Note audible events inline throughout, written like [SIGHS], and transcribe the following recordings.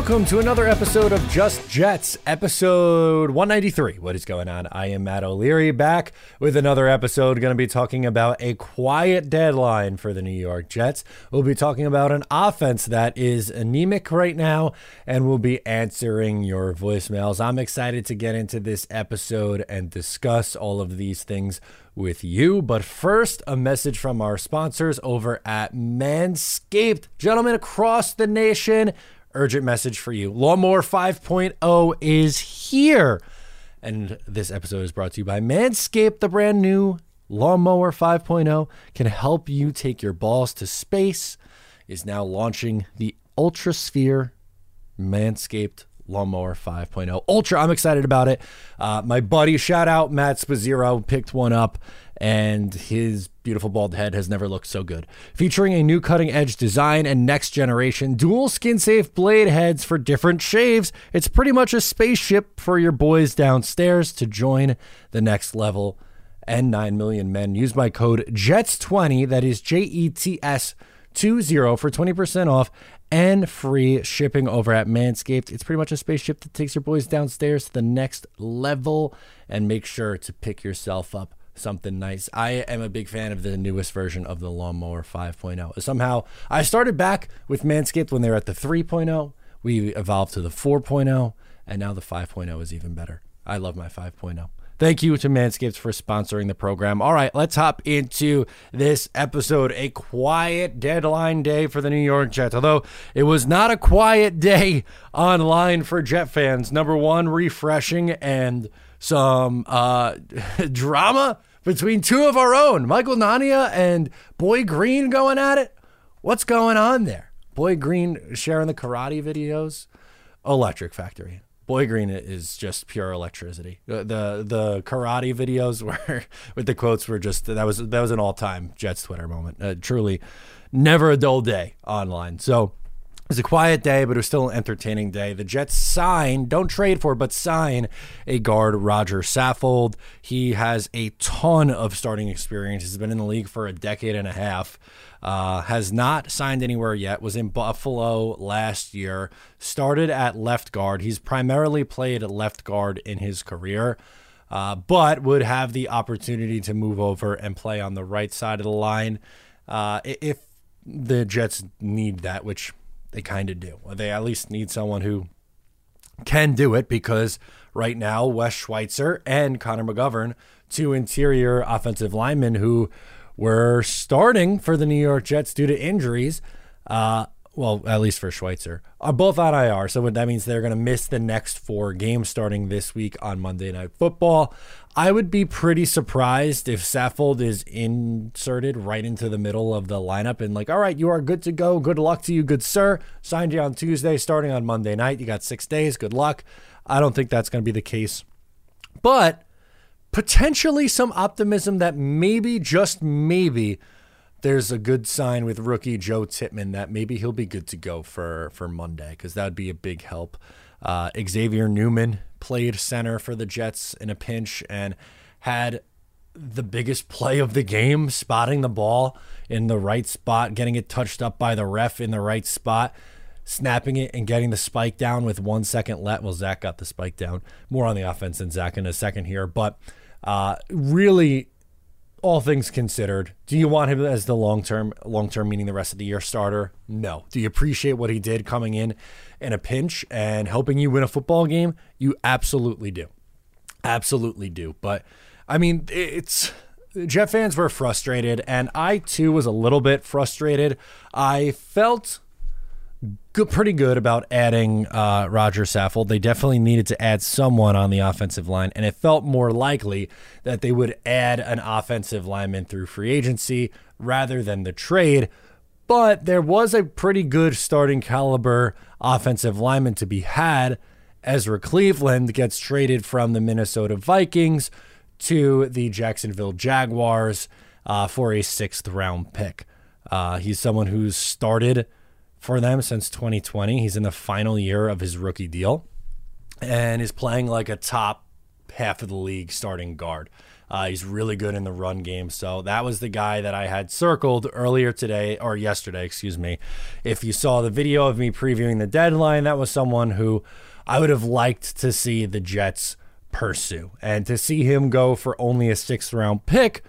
Welcome to another episode of Just Jets, episode 193. What is going on? I am Matt O'Leary back with another episode. Going to be talking about a quiet deadline for the New York Jets. We'll be talking about an offense that is anemic right now, and we'll be answering your voicemails. I'm excited to get into this episode and discuss all of these things with you. But first, a message from our sponsors over at Manscaped. Gentlemen across the nation, urgent message for you. Lawnmower 5.0 is here. And this episode is brought to you by Manscaped, the brand new Lawnmower 5.0 can help you take your balls to space. Is now launching the Ultra Sphere Manscaped Lawnmower 5.0 Ultra. I'm excited about it. Uh, my buddy, shout out Matt Spazzero, picked one up, and his beautiful bald head has never looked so good. Featuring a new cutting edge design and next generation dual skin safe blade heads for different shaves, it's pretty much a spaceship for your boys downstairs to join the next level. And 9 million men use my code JETS20, that is J E T S 20 for 20% off and free shipping over at Manscaped. It's pretty much a spaceship that takes your boys downstairs to the next level. And make sure to pick yourself up something nice. I am a big fan of the newest version of the Lawnmower 5.0. Somehow, I started back with Manscaped when they were at the 3.0. We evolved to the 4.0, and now the 5.0 is even better. I love my 5.0. Thank you to Manscaped for sponsoring the program. All right, let's hop into this episode. A quiet deadline day for the New York Jets. Although it was not a quiet day online for Jet fans. Number one, refreshing and some uh, [LAUGHS] drama between two of our own, Michael Nania and Boy Green going at it. What's going on there? Boy Green sharing the karate videos. Electric Factory. Boy Green is just pure electricity. The the, karate videos [LAUGHS] were with the quotes were just that was that was an all time Jets Twitter moment. Uh, truly, never a dull day online. So it was a quiet day, but it was still an entertaining day. The Jets sign, don't trade for, but sign a guard, Roger Saffold. He has a ton of starting experience. He's been in the league for a decade and a half. Uh, has not signed anywhere yet. Was in Buffalo last year. Started at left guard. He's primarily played left guard in his career, uh, but would have the opportunity to move over and play on the right side of the line uh, if the Jets need that, which they kind of do. They at least need someone who can do it because right now, Wes Schweitzer and Connor McGovern, two interior offensive linemen who were starting for the New York Jets due to injuries, uh, well, at least for Schweitzer, are both on IR. So that means they're going to miss the next four games starting this week on Monday Night Football. I would be pretty surprised if Saffold is inserted right into the middle of the lineup and like, all right, you are good to go. Good luck to you, good sir. Signed you on Tuesday, starting on Monday night. You got six days. Good luck. I don't think that's going to be the case. But potentially some optimism that maybe, just maybe, there's a good sign with rookie Joe Tippmann that maybe he'll be good to go for for Monday because that would be a big help. Uh, Xavier Newman played center for the Jets in a pinch and had the biggest play of the game, spotting the ball in the right spot, getting it touched up by the ref in the right spot, snapping it and getting the spike down with one second left. Well, Zach got the spike down. More on the offense than Zach in a second here, but uh, really all things considered, do you want him as the long term, long term meaning the rest of the year starter? No. Do you appreciate what he did coming in in a pinch and helping you win a football game? You absolutely do. Absolutely do. But I mean, it's Jet fans were frustrated, and I too was a little bit frustrated. I felt good, pretty good about adding uh, Roger Saffold. They definitely needed to add someone on the offensive line, and it felt more likely that they would add an offensive lineman through free agency rather than the trade. But there was a pretty good starting caliber offensive lineman to be had. Ezra Cleveland gets traded from the Minnesota Vikings to the Jacksonville Jaguars uh, for a sixth round pick. Uh, he's someone who's started for them since 2020. He's in the final year of his rookie deal and is playing like a top half of the league starting guard. Uh, he's really good in the run game. So that was the guy that I had circled earlier today or yesterday, excuse me. If you saw the video of me previewing the deadline, that was someone who I would have liked to see the Jets pursue. And to see him go for only a sixth round pick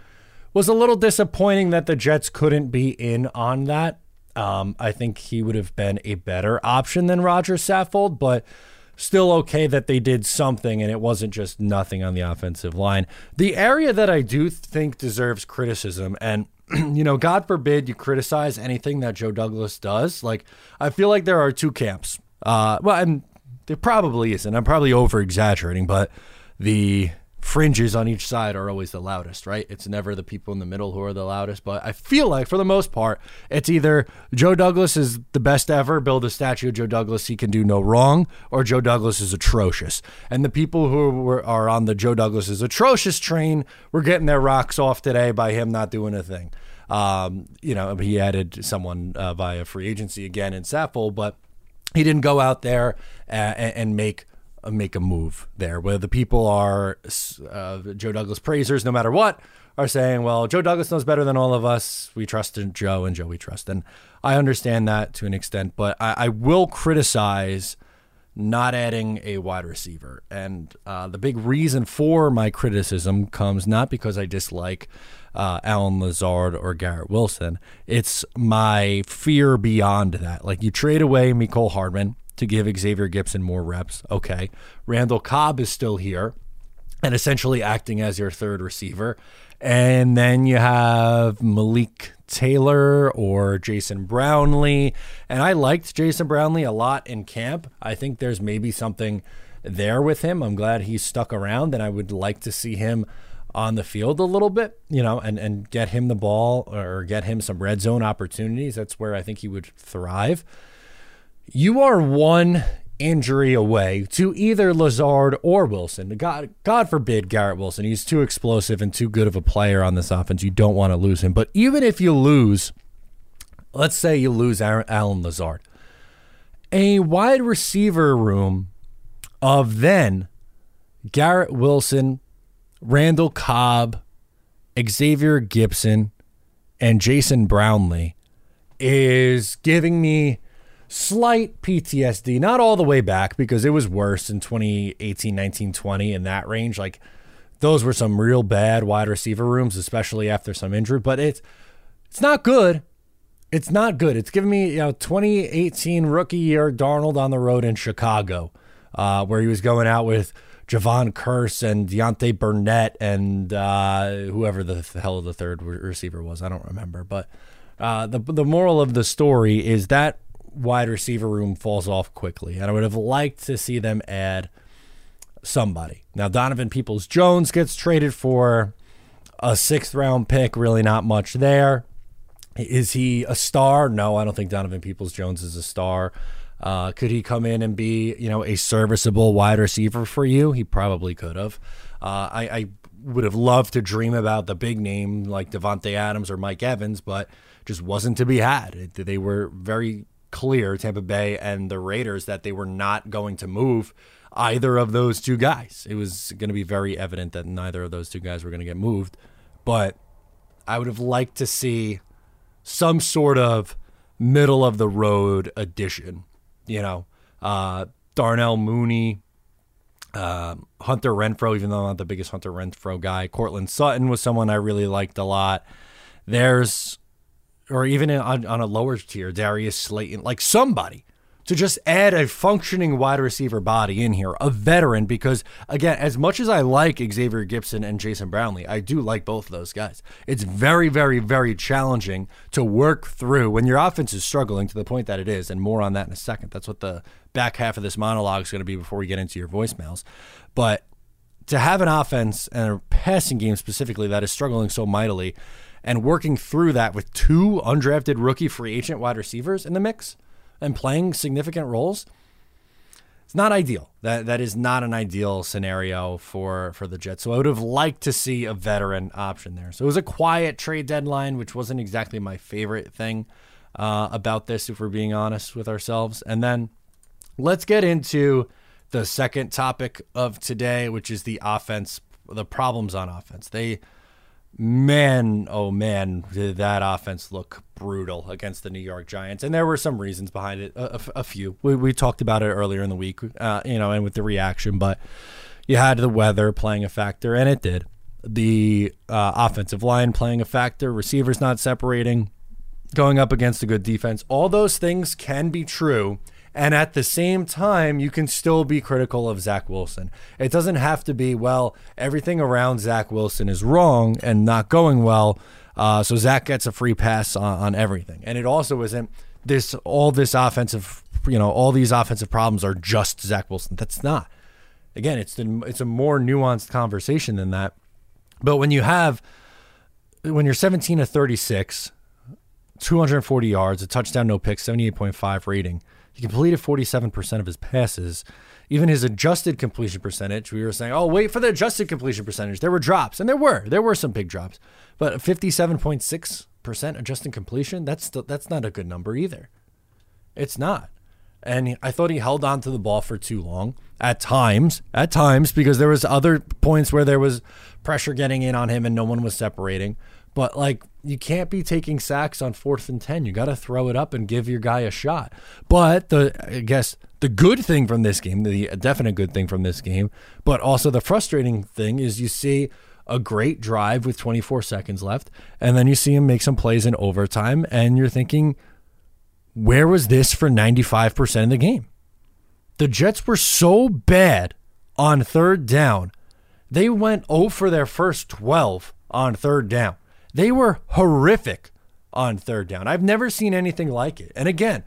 was a little disappointing that the Jets couldn't be in on that. Um, I think he would have been a better option than Roger Saffold, but still okay that they did something and it wasn't just nothing on the offensive line. The area that I do think deserves criticism, and [CLEARS THROAT] you know, God forbid you criticize anything that Joe Douglas does. Like, I feel like there are two camps. Uh, well, and there probably isn't. I'm probably over exaggerating, but the fringes on each side are always the loudest, right? It's never the people in the middle who are the loudest. But I feel like, for the most part, it's either Joe Douglas is the best ever, build a statue of Joe Douglas, he can do no wrong, or Joe Douglas is atrocious. And the people who were, are on the Joe Douglas is atrocious train were getting their rocks off today by him not doing a thing. Um, you know, he added someone uh, via free agency again in Saffold, but he didn't go out there and, and make uh, make a move there, where the people are uh, Joe Douglas praisers, no matter what, are saying, well, Joe Douglas knows better than all of us. We trust in Joe, and Joe we trust. And I understand that to an extent, but I, I will criticize not adding a wide receiver. And uh, the big reason for my criticism comes not because I dislike uh, Allen Lazard or Garrett Wilson. It's my fear beyond that. Like you trade away Mecole Hardman, to give Xavier Gipson more reps. Okay. Randall Cobb is still here and essentially acting as your third receiver. And then you have Malik Taylor or Jason Brownlee. And I liked Jason Brownlee a lot in camp. I think there's maybe something there with him. I'm glad he's stuck around and I would like to see him on the field a little bit, you know, and, and get him the ball or get him some red zone opportunities. That's where I think he would thrive. You are one injury away to either Lazard or Wilson. God, God forbid Garrett Wilson. He's too explosive and too good of a player on this offense. You don't want to lose him. But even if you lose, let's say you lose Allen Lazard, a wide receiver room of then Garrett Wilson, Randall Cobb, Xavier Gipson, and Jason Brownlee is giving me slight PTSD, not all the way back because it was worse in 2018, 19, 20 in that range. Like those were some real bad wide receiver rooms, especially after some injury, but it's it's not good. It's not good. It's giving me, you know, 2018 rookie year Darnold on the road in Chicago, uh, where he was going out with Javon Kearse and Deontay Burnett and uh, whoever the hell the third receiver was. I don't remember. But uh, the, the moral of the story is that wide receiver room falls off quickly. And I would have liked to see them add somebody. Now, Donovan Peoples Jones gets traded for a sixth round pick, really not much there. Is he a star? No, I don't think Donovan Peoples Jones is a star. Uh, could he come in and be, you know, a serviceable wide receiver for you? He probably could have. Uh, I, I would have loved to dream about the big name like Davante Adams or Mike Evans, but just wasn't to be had. They were very clear, Tampa Bay and the Raiders, that they were not going to move either of those two guys. It was going to be very evident that neither of those two guys were going to get moved. But I would have liked to see some sort of middle of the road addition. You know, uh, Darnell Mooney, uh, Hunter Renfrow, even though I'm not the biggest Hunter Renfrow guy. Courtland Sutton was someone I really liked a lot. There's or even on, on a lower tier, Darius Slayton, like somebody to just add a functioning wide receiver body in here, a veteran, because again, as much as I like Xavier Gipson and Jason Brownlee, I do like both of those guys. It's very, very, very challenging to work through when your offense is struggling to the point that it is, and more on that in a second. That's what the back half of this monologue is going to be before we get into your voicemails. But to have an offense and a passing game specifically that is struggling so mightily and working through that with two undrafted rookie free agent wide receivers in the mix and playing significant roles, it's not ideal. That that is not an ideal scenario for for the Jets. So I would have liked to see a veteran option there. So it was a quiet trade deadline, which wasn't exactly my favorite thing uh, about this, if we're being honest with ourselves. And then let's get into the second topic of today, which is the offense, the problems on offense. They, man, oh man, did that offense look brutal against the New York Giants. And there were some reasons behind it, a, a, few. We, we talked about it earlier in the week, uh, you know, and with the reaction, but you had the weather playing a factor, and it did. The uh, offensive line playing a factor, receivers not separating, going up against a good defense. All those things can be true and at the same time, you can still be critical of Zach Wilson. It doesn't have to be, well, everything around Zach Wilson is wrong and not going well. Uh, so Zach gets a free pass on, on everything. And it also isn't this, all this offensive, you know, all these offensive problems are just Zach Wilson. That's not. Again, it's the, it's a more nuanced conversation than that. But when you have, when you're 17 to 36, 240 yards, a touchdown, no picks, 78.5 rating he completed 47% of his passes. Even his adjusted completion percentage, we were saying, oh, wait for the adjusted completion percentage. There were drops, and there were. There were some big drops. But 57.6% adjusted completion, that's, still, that's not a good number either. It's not. And I thought he held on to the ball for too long at times, at times, because there was other points where there was pressure getting in on him and no one was separating. But like you can't be taking sacks on fourth and 10. You got to throw it up and give your guy a shot. But the, I guess, the good thing from this game, the definite good thing from this game, but also the frustrating thing is you see a great drive with 24 seconds left, and then you see him make some plays in overtime, and you're thinking, where was this for 95% of the game? The Jets were so bad on third down. They went 0 for their first 12 on third down. They were horrific on third down. I've never seen anything like it. And again,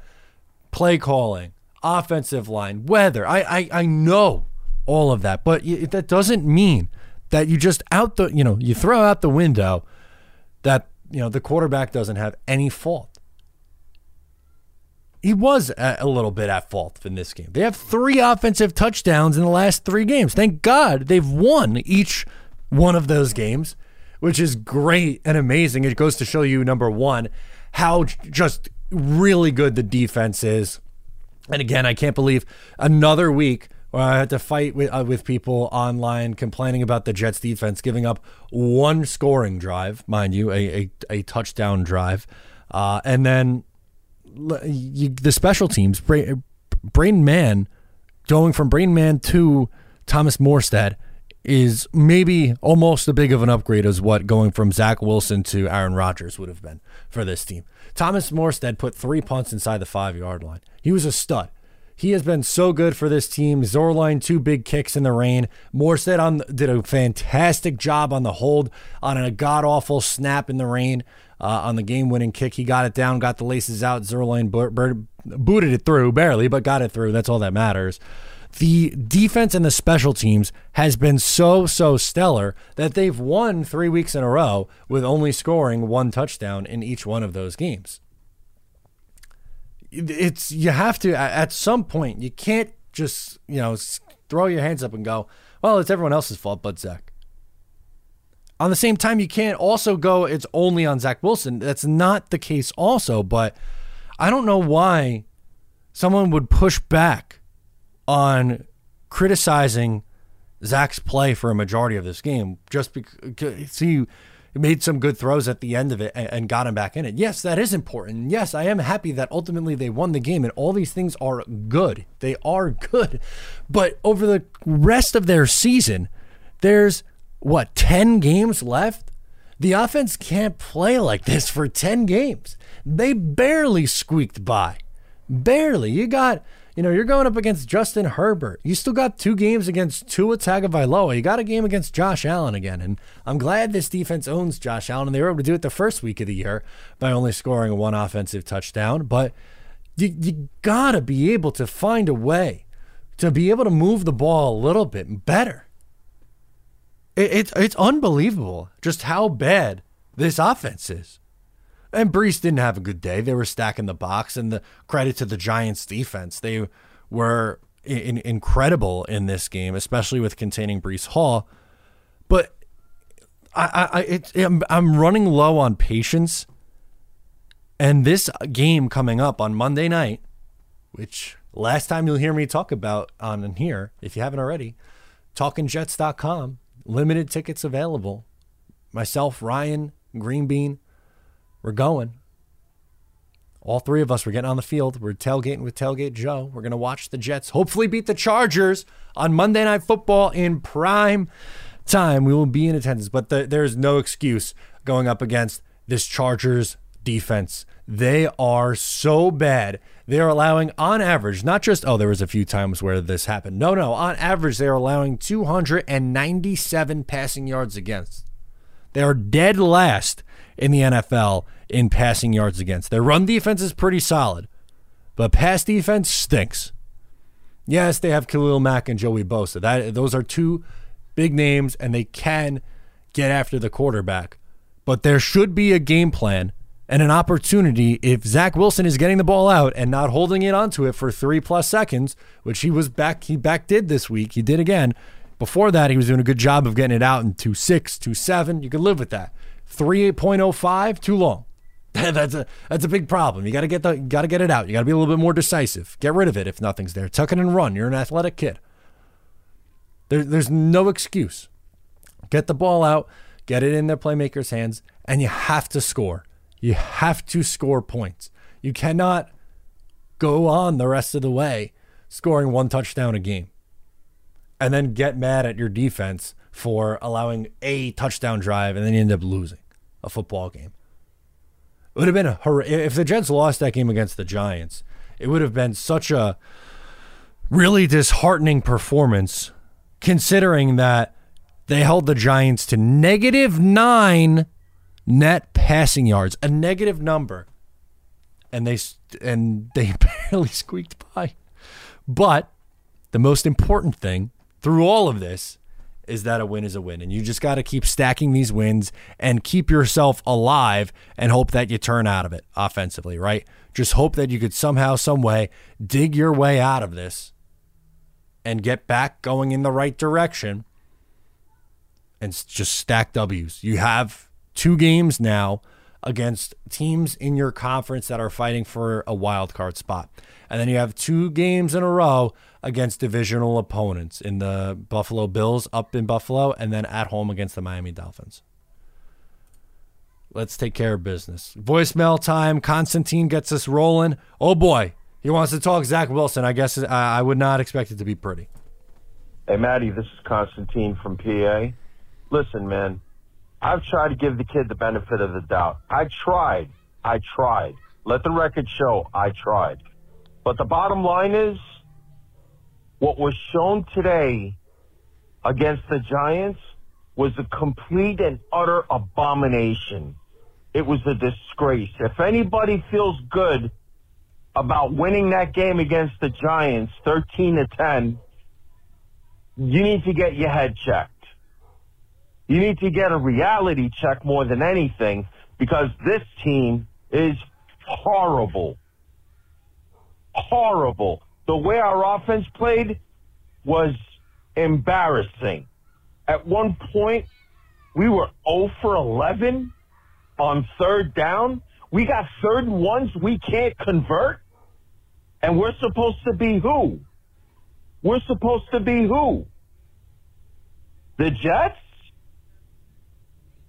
play calling, offensive line, weather. I I, I know all of that, but that doesn't mean that you just out the you know you throw out the window that you know the quarterback doesn't have any fault. He was a little bit at fault in this game. They have three offensive touchdowns in the last three games. Thank God they've won each one of those games which is great and amazing. It goes to show you, number one, how just really good the defense is. And again, I can't believe another week where I had to fight with, uh, with people online complaining about the Jets defense giving up one scoring drive, mind you, a, a, a touchdown drive. Uh, and then you, the special teams, Brain, Brain Man, going from Brain Man to Thomas Morstead is maybe almost as big of an upgrade as what going from Zach Wilson to Aaron Rodgers would have been for this team. Thomas Morstead put three punts inside the five yard line. He was a stud. He has been so good for this team. Zuerlein, two big kicks in the rain. Morstead on did a fantastic job on the hold on a god awful snap in the rain uh, on the game winning kick. He got it down, got the laces out. Zuerlein booted it through barely, but got it through. That's all that matters the defense and the special teams has been so so stellar that they've won 3 weeks in a row with only scoring one touchdown in each one of those games. It's you have to at some point you can't just, you know, throw your hands up and go, "Well, it's everyone else's fault but Zach." On the same time, you can't also go, "It's only on Zach Wilson." That's not the case also, but I don't know why someone would push back on criticizing Zach's play for a majority of this game just because he made some good throws at the end of it and, got him back in it. Yes, that is important. Yes, I am happy that ultimately they won the game and all these things are good. They are [LAUGHS] good. But over the rest of their season, there's what, 10 games left? The offense can't play like this for 10 games. They barely squeaked by. Barely. You got you know, you're going up against Justin Herbert. You still got two games against Tua Tagovailoa. You got a game against Josh Allen again, and I'm glad this defense owns Josh Allen, and they were able to do it the first week of the year by only scoring one offensive touchdown. But you you gotta be able to find a way to be able to move the ball a little bit better. It, it's it's unbelievable just how bad this offense is. And Breece didn't have a good day. They were stacking the box, and the credit to the Giants' defense. They were in, incredible in this game, especially with containing Breece Hall. But I, I, it, I'm, I'm running low on patience. And this game coming up on Monday night, which last time you'll hear me talk about on here, if you haven't already, talkinjets.com, limited tickets available. Myself, Ryan, Green Bean, we're going. All three of us, we're getting on the field. We're tailgating with Tailgate Joe. We're going to watch the Jets hopefully beat the Chargers on Monday Night Football in prime time. We will be in attendance, but the, there's no excuse going up against this Chargers defense. They are so bad. They are allowing, on average, not just, oh, there was a few times where this happened. No, no. On average, they are allowing 297 passing yards against. They are dead last in the NFL in passing yards against. Their run defense is pretty solid, but pass defense stinks. Yes, they have Khalil Mack and Joey Bosa. That those are two big names, and they can get after the quarterback. But there should be a game plan and an opportunity if Zach Wilson is getting the ball out and not holding it onto it for three plus seconds, which he was back he back did this week. He did again. Before that, he was doing a good job of getting it out in two six, two seven. You could live with that. Three point oh five, too long. [LAUGHS] that's a that's a big problem. You got to get the got to get it out. You got to be a little bit more decisive. Get rid of it if nothing's there. Tuck it and run. You're an athletic kid. There, there's no excuse. Get the ball out. Get it in their playmakers' hands, and you have to score. You have to score points. You cannot go on the rest of the way scoring one touchdown a game and then get mad at your defense for allowing a touchdown drive and then you end up losing a football game. It would have been a if the Jets lost that game against the Giants, it would have been such a really disheartening performance considering that they held the Giants to negative 9 net passing yards, a negative number, and they and they [LAUGHS] barely squeaked by. But the most important thing through all of this is that a win is a win, and you just got to keep stacking these wins and keep yourself alive and hope that you turn out of it offensively, right? Just hope that you could somehow, some way, dig your way out of this and get back going in the right direction and just stack W's. You have two games now against teams in your conference that are fighting for a wild card spot. And then you have two games in a row against divisional opponents in the Buffalo Bills up in Buffalo and then at home against the Miami Dolphins. Let's take care of business. Voicemail time. Constantine gets us rolling. Oh boy, he wants to talk Zach Wilson. I guess I would not expect it to be pretty. Hey, Maddie, this is Constantine from PA. Listen, man, I've tried to give the kid the benefit of the doubt. I tried. I tried. Let the record show I tried. But the bottom line is what was shown today against the Giants was a complete and utter abomination. It was a disgrace. If anybody feels good about winning that game against the Giants 13 to 10, you need to get your head checked. You need to get a reality check more than anything because this team is horrible. Horrible. The way our offense played was embarrassing. At one point, we were 0 for 11 on third down. We got third and ones we can't convert. And we're supposed to be who? We're supposed to be who? The Jets?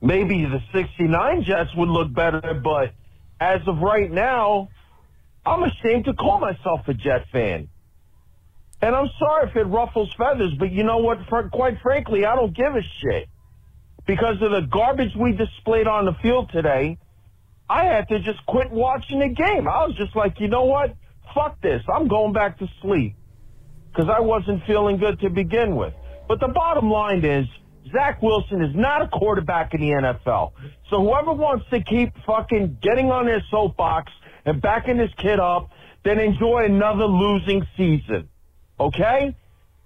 Maybe the 69 Jets would look better, but as of right now, I'm ashamed to call myself a Jet fan. And I'm sorry if it ruffles feathers, but you know what? For, quite frankly, I don't give a shit. Because of the garbage we displayed on the field today, I had to just quit watching the game. I was just like, you know what? Fuck this. I'm going back to sleep. Because I wasn't feeling good to begin with. But the bottom line is, Zach Wilson is not a quarterback in the NFL. So whoever wants to keep fucking getting on their soapbox and backing this kid up, then enjoy another losing season. Okay?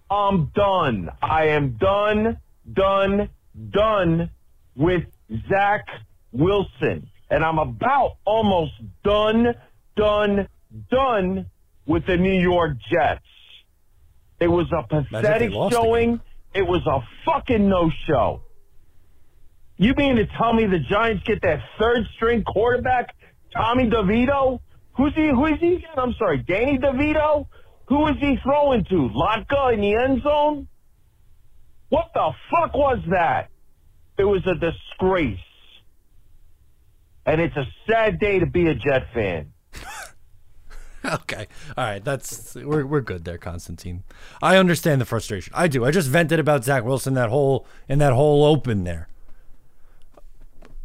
I'm done. I am done, done, done with Zach Wilson. And I'm about almost done, done, done with the New York Jets. It was a pathetic showing. It was a fucking no show. You mean to tell me the Giants get that third string quarterback, Tommy DeVito? Who's he? Who is he? I'm sorry, Danny DeVito. Who is he throwing to? Lotka in the end zone? What the fuck was that? It was a disgrace. And it's a sad day to be a Jet fan. [LAUGHS] [LAUGHS] okay. All right. That's we're we're good there, Constantine. I understand the frustration. I do. I just vented about Zach Wilson that whole in that whole open there.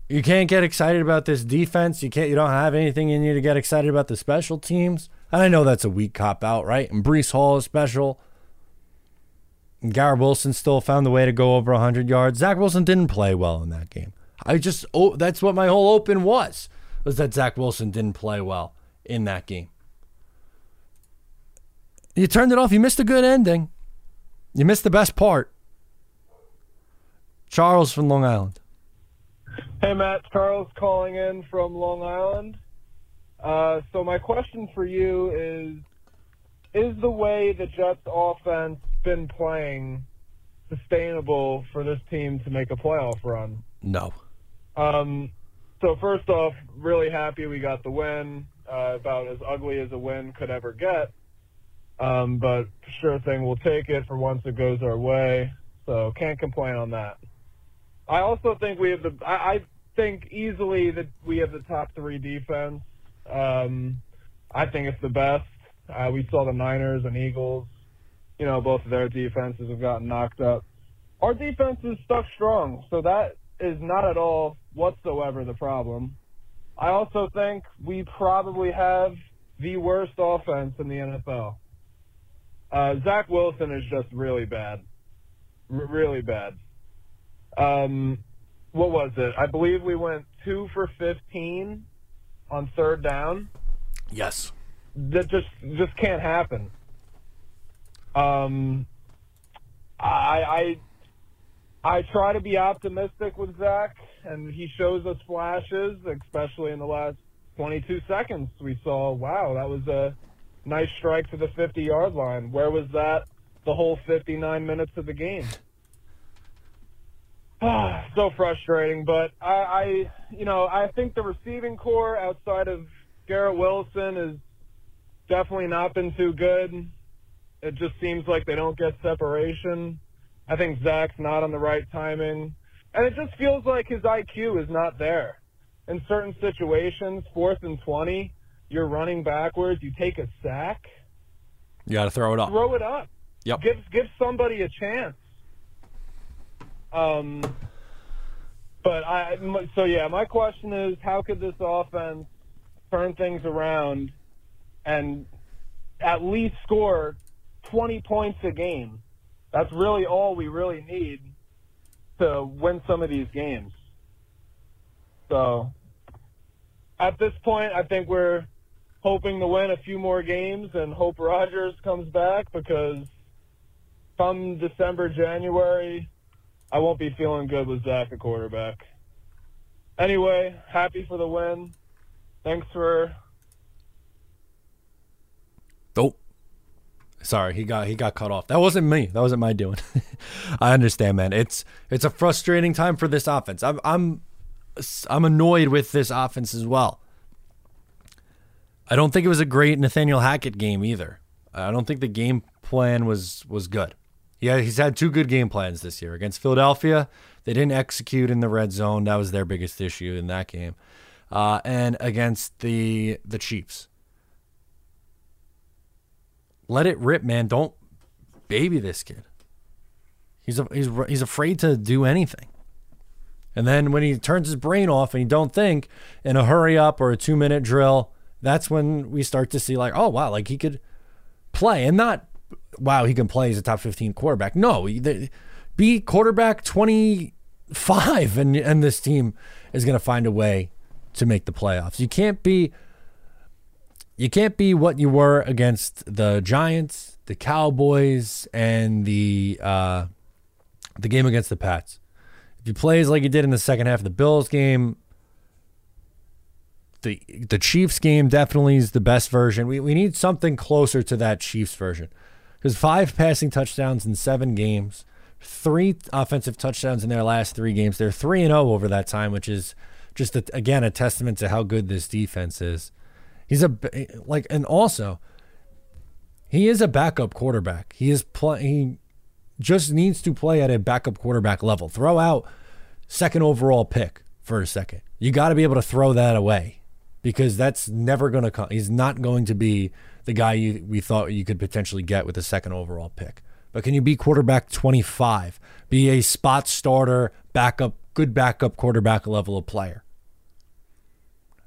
You can't get excited about this defense. You can't. You don't have anything in you to get excited about the special teams. And I know that's a weak cop out, right? And Breece Hall is special. And Garrett Wilson still found the way to go over 100 yards. Zach Wilson didn't play well in that game. I just oh, that's what my whole open was was that Zach Wilson didn't play well in that game. You turned it off. You missed a good ending. You missed the best part. Charles from Long Island. Hey, Matt. Charles calling in from Long Island. Uh, so my question for you is: Is the way the Jets offense been playing sustainable for this team to make a playoff run? No. Um, so first off, really happy we got the win. Uh, about as ugly as a win could ever get. Um, but sure thing, we'll take it for once it goes our way. So can't complain on that. I also think we have the. I, I think easily that we have the top three defense. Um, I think it's the best. Uh, we saw the Niners and Eagles. You know, both of their defenses have gotten knocked up. Our defense is stuck strong, so that is not at all whatsoever the problem. I also think we probably have the worst offense in the NFL. Uh, Zach Wilson is just really bad, R- really bad. Um, what was it? I believe we went two for fifteen on third down. Yes. That just just can't happen. Um, I I I try to be optimistic with Zach, and he shows us flashes, especially in the last 22 seconds. We saw, wow, that was a nice strike to the 50 yard line. Where was that the whole 59 minutes of the game? [SIGHS] so frustrating, but I, I, you know, I think the receiving corps outside of Garrett Wilson has definitely not been too good. It just seems like they don't get separation. I think Zach's not on the right timing. And it just feels like his IQ is not there. In certain situations, fourth and 20, you're running backwards, you take a sack, You got to throw it up. throw it up. Yep. Give give somebody a chance. Um, but I so yeah, my question is, how could this offense turn things around and at least score 20 points a game? That's really all we really need to win some of these games. So at this point, I think we're hoping to win a few more games and hope Rodgers comes back because come December, January, I won't be feeling good with Zach at quarterback. Anyway, happy for the win. Thanks for Nope. Sorry, he got he got cut off. That wasn't me. That wasn't my doing. [LAUGHS] I understand, man. It's it's a frustrating time for this offense. I'm I'm I'm annoyed with this offense as well. I don't think it was a great Nathaniel Hackett game either. I don't think the game plan was was good. Yeah, he's had two good game plans this year against Philadelphia. They didn't execute in the red zone. That was their biggest issue in that game. Uh, and against the the Chiefs let it rip, man. Don't baby this kid. He's a, he's he's afraid to do anything. And then when he turns his brain off and he don't think in a hurry up or a two minute drill, that's when we start to see like, oh wow, like he could play and not wow he can play as a top fifteen quarterback. No, be quarterback twenty five, and and this team is going to find a way to make the playoffs. You can't be you can't be what you were against the Giants, the Cowboys, and the uh, the game against the Pats. If you plays like you did in the second half of the Bills game, the the Chiefs game definitely is the best version. We we need something closer to that Chiefs version. Because five passing touchdowns in seven games, three offensive touchdowns in their last three games. They're three and zero over that time, which is just a, again a testament to how good this defense is. He's a like, and also He is a backup quarterback. He is play. He just needs to play at a backup quarterback level. Throw out second overall pick for a second. You got to be able to throw that away because that's never going to come. He's not going to be the guy you, we thought you could potentially get with the second overall pick. But can you be quarterback 25? Be a spot starter, backup, good backup quarterback level of player.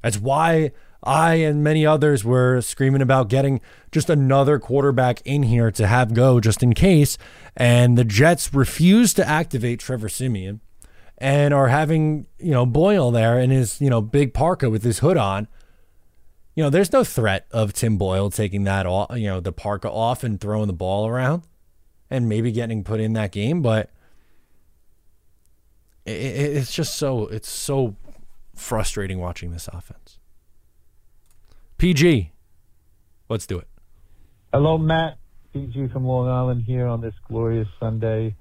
That's why I and many others were screaming about getting just another quarterback in here to have go just in case. And the Jets refused to activate Trevor Siemian and are having, you know, Boyle there in his, you know, big parka with his hood on. You know, there's no threat of Tim Boyle taking that off, you know, the parka off and throwing the ball around and maybe getting put in that game, but it, it's just so it's so frustrating watching this offense. PG, let's do it. Hello, Matt. PG from Long Island here on this glorious Sunday.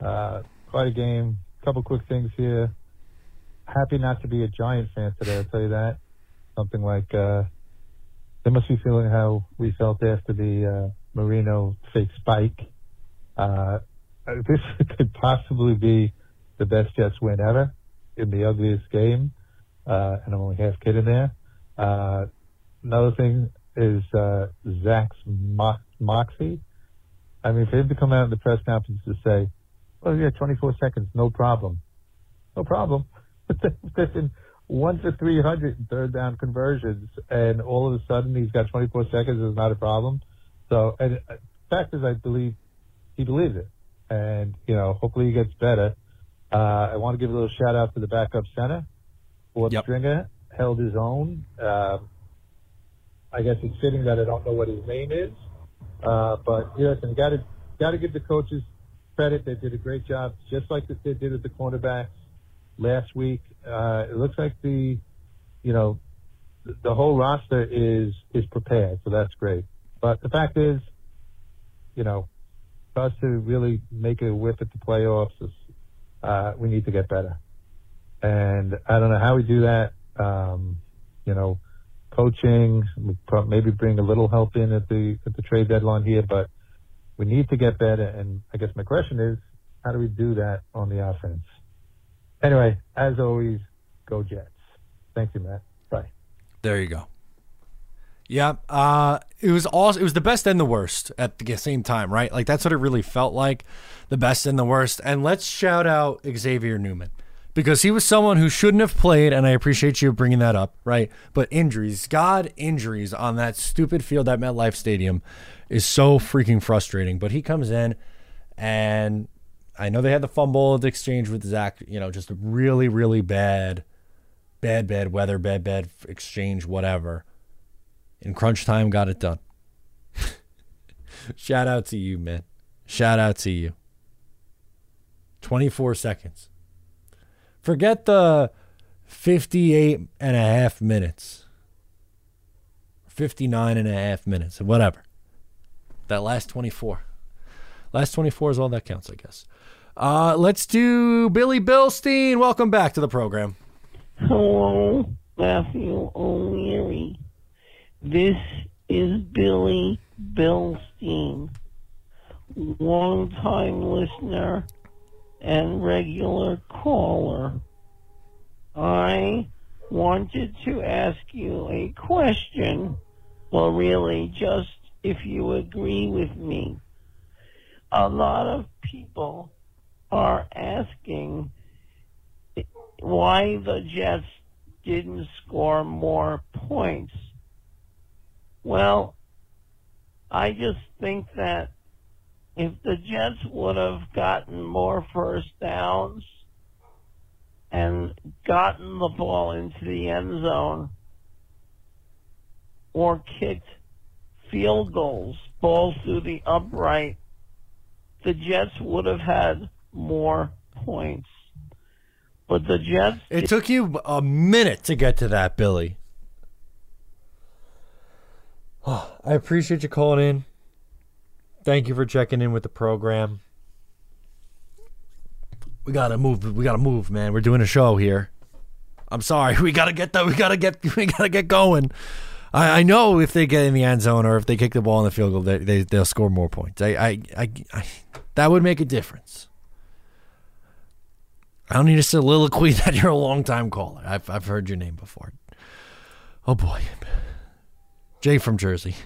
Uh, quite a game. Couple quick things here. Happy not to be a Giant fan today. I'll tell you that. Something like uh, they must be feeling how we felt after the uh, Marino fake spike. Uh, [LAUGHS] this could possibly be the best Jets win ever in the ugliest game, uh, and I'm only half kidding there. Uh, another thing is uh, Zach's mo- moxie. I mean, for him to come out in the press conference to say, "Oh yeah, 24 seconds, no problem, no problem," [LAUGHS] within one for 300 in third down conversions, and all of a sudden he's got 24 seconds is not a problem. So, and uh, fact is, I believe he believes it, and you know, hopefully he gets better. Uh, I want to give a little shout out to the backup center, Ford Yep. Stringer, held his own. Uh, I guess it's fitting that I don't know what his name is, uh, but yes, and got to got to give the coaches credit. They did a great job, just like they did with the cornerbacks last week. Uh, it looks like the, you know, the, whole roster is is prepared, so that's great. But the fact is, you know, for us to really make a whiff at the playoffs, is, uh, we need to get better. And I don't know how we do that. Um, you know, coaching, maybe bring a little help in at the at the trade deadline here, but we need to get better. And I guess my question is, how do we do that on the offense? Anyway, as always, go Jets. Thank you, Matt. Bye. There you go. Yeah, uh, it was all. It was the best and the worst at the same time, right? Like that's what it really felt like, the best and the worst. And let's shout out Xavier Newman because he was someone who shouldn't have played, and I appreciate you bringing that up, right? But injuries, God, injuries on that stupid field at MetLife Stadium is so freaking frustrating. But he comes in, and I know they had the fumble the exchange with Zach. You know, just really, really bad, bad, bad weather, bad, bad exchange, whatever in crunch time got it done. [LAUGHS] Shout out to you, man. Shout out to you. 24 seconds. Forget the 58 and a half minutes. 59 and a half minutes, whatever. That last 24. Last 24 is all that counts, I guess. Uh, let's do Billy Bilstein. Welcome back to the program. Hello, Matthew O'Leary. This is Billy Bilstein, longtime listener and regular caller. I wanted to ask you a question. Well, really, just if you agree with me. A lot of people are asking why the Jets didn't score more points. Well, I just think that if the Jets would have gotten more first downs and gotten the ball into the end zone or kicked field goals, balls through the upright, the Jets would have had more points. But the Jets It took you a minute to get to that, Billy. [SIGHS] I appreciate you calling in. Thank you for checking in with the program. We gotta move. We gotta move, man. We're doing a show here. I'm sorry. [LAUGHS] We gotta get that. We gotta get. [LAUGHS] We gotta get going. I, I know if they get in the end zone or if they kick the ball in the field goal, they, they they'll score more points. I, I, I, I that would make a difference. I don't need a soliloquy [LAUGHS] that you're a long time caller. I've I've heard your name before. Oh boy, Jay from Jersey.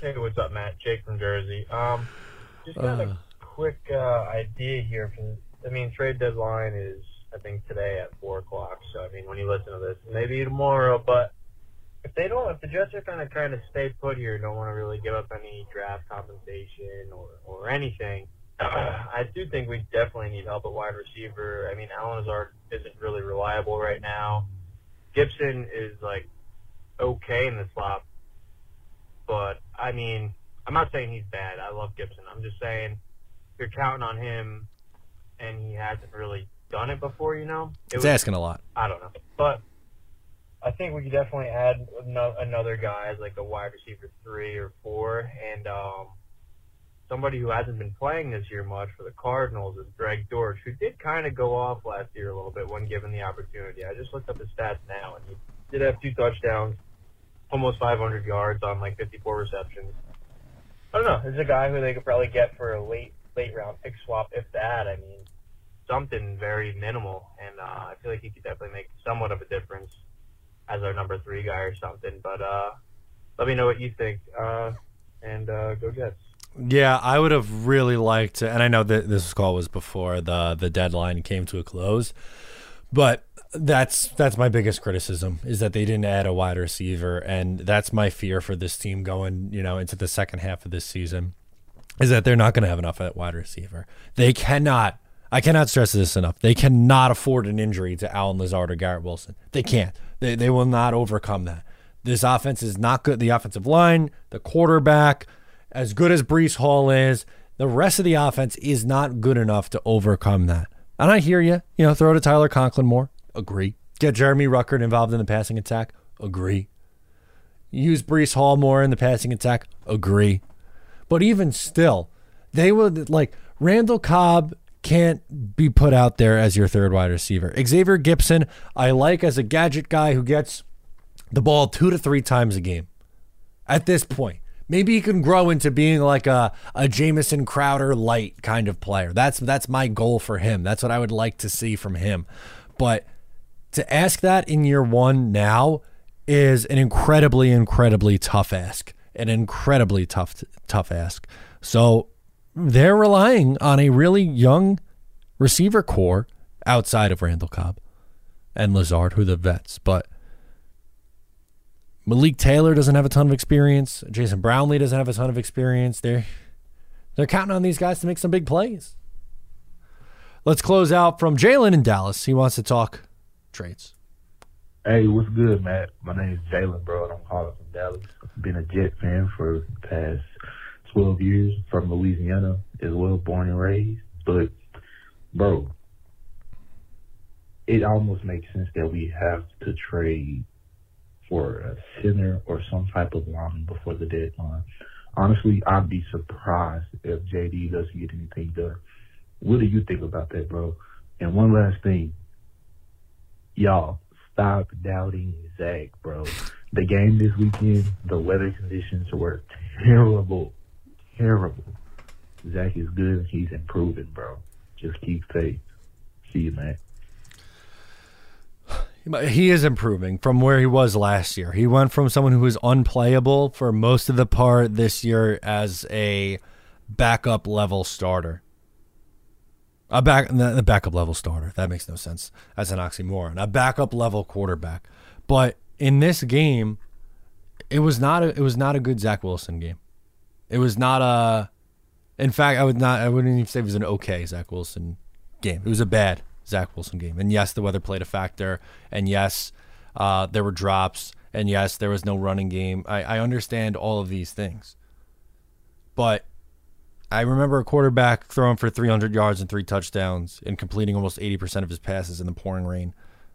Hey, what's up, Matt? Jake from Jersey. Um, just got Uh. a quick uh, idea here. From I mean, trade deadline is I think today at four o'clock. So I mean, when you listen to this, maybe tomorrow. But if they don't, if the Jets are kind of trying to stay put here, don't want to really give up any draft compensation or or anything. [CLEARS THROAT] I do think we definitely need help at wide receiver. I mean, Allen Lazard isn't really reliable right now. Gipson is like okay in the slot, but I mean, I'm not saying he's bad. I love Gipson. I'm just saying you're counting on him, and he hasn't really done it before. You know, it It's asking a lot. I don't know, but I think we could definitely add ano- another guy as like a wide receiver three or four, and um, somebody who hasn't been playing this year much for the Cardinals is Greg Dortch, who did kind of go off last year a little bit when given the opportunity. I just looked up his stats now, and he did have two touchdowns, almost 500 yards on like 54 receptions. I don't know. There's a guy who they could probably get for a late late round pick swap, if that. I mean, something very minimal, and uh, I feel like he could definitely make somewhat of a difference as our number three guy or something. But uh, let me know what you think, uh, and uh, go Jets. Yeah, I would have really liked and I know that this call was before the the deadline came to a close, but that's that's my biggest criticism is that they didn't add a wide receiver, and that's my fear for this team going, you know, into the second half of this season, is that they're not going to have enough at wide receiver. They cannot. I cannot stress this enough. They cannot afford an injury to Allen Lazard or Garrett Wilson. They can't. They they will not overcome that. This offense is not good. The offensive line, the quarterback, as good as Breece Hall is, the rest of the offense is not good enough to overcome that. And I hear you. You know, throw to Tyler Conklin more. Agree. Get Jeremy Ruckert involved in the passing attack. Agree. Use Breece Hall more in the passing attack. Agree. But even still, they would like Randall Cobb can't be put out there as your third wide receiver. Xavier Gipson, I like as a gadget guy who gets the ball two to three times a game at this point. Maybe he can grow into being like a, a Jamison Crowder light kind of player. That's that's my goal for him. That's what I would like to see from him. But to ask that in year one now is an incredibly, incredibly tough ask. An incredibly tough tough ask. So they're relying on a really young receiver corps outside of Randall Cobb and Lazard, who the vets. But Malik Taylor doesn't have a ton of experience. Jason Brownlee doesn't have a ton of experience. They're they're counting on these guys to make some big plays. Let's close out from Jalen in Dallas. He wants to talk trades. Hey, what's good, Matt? My name is Jalen, bro, and I'm calling from Dallas. I've been a Jet fan for the past 12 years from Louisiana as well, born and raised. But, bro, it almost makes sense that we have to trade for a center or some type of lineman before the deadline. Honestly, I'd be surprised if JD doesn't get anything done. What do you think about that, bro? And one last thing, y'all stop doubting Zach, bro. The game this weekend, the weather conditions were terrible, terrible. Zach is good. He's improving, bro. Just keep faith. See you, man. He is improving from where he was last year. He went from someone who was unplayable for most of the part this year as a backup level starter. A back the backup level starter. That makes no sense. That's an oxymoron. A backup level quarterback. But in this game, it was not a it was not a good Zach Wilson game. It was not a in fact, I would not I wouldn't even say it was an okay Zach Wilson game. It was a bad Zach Wilson game. And yes, the weather played a factor. And yes, uh, there were drops. And yes, there was no running game. I, I understand all of these things. But I remember a quarterback throwing for 300 yards and three touchdowns and completing almost 80% of his passes in the pouring rain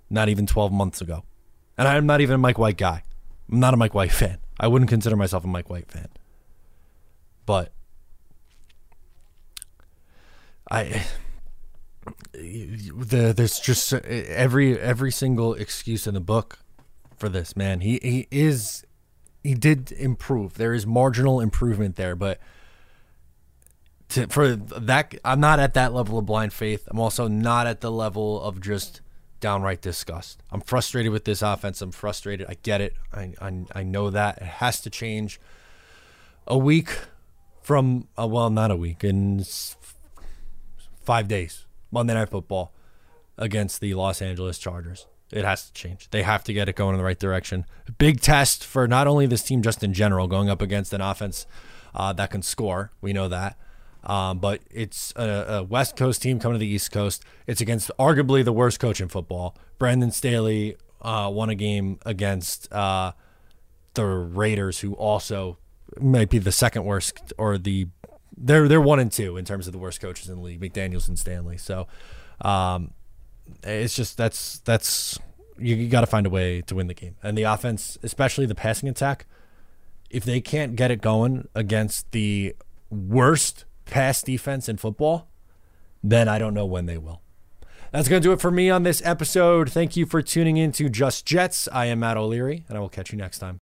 not even 12 months ago. And I'm not even a Mike White guy. I'm not a Mike White fan. I wouldn't consider myself a Mike White fan. But I the there's just every every single excuse in the book for this man. He he is he did improve. There is marginal improvement there, but to, for that, I'm not at that level of blind faith. I'm also not at the level of just downright disgust. I'm frustrated with this offense. I'm frustrated. I get it. I I, I know that it has to change. A week from uh, well, not a week in five days, Monday Night Football against the Los Angeles Chargers. It has to change. They have to get it going in the right direction. Big test for not only this team, just in general, going up against an offense uh, that can score. We know that. Um, but it's a, a West Coast team coming to the East Coast. It's against arguably the worst coach in football. Brandon Staley uh, won a game against uh, the Raiders, who also might be the second worst, or the they're they're one and two in terms of the worst coaches in the league, McDaniels and Staley. So um, it's just that's that's you, you got to find a way to win the game, and the offense, especially the passing attack, if they can't get it going against the worst pass defense in football, then I don't know when they will. That's going to do it for me on this episode. Thank you for tuning in to Just Jets. I am Matt O'Leary, and I will catch you next time.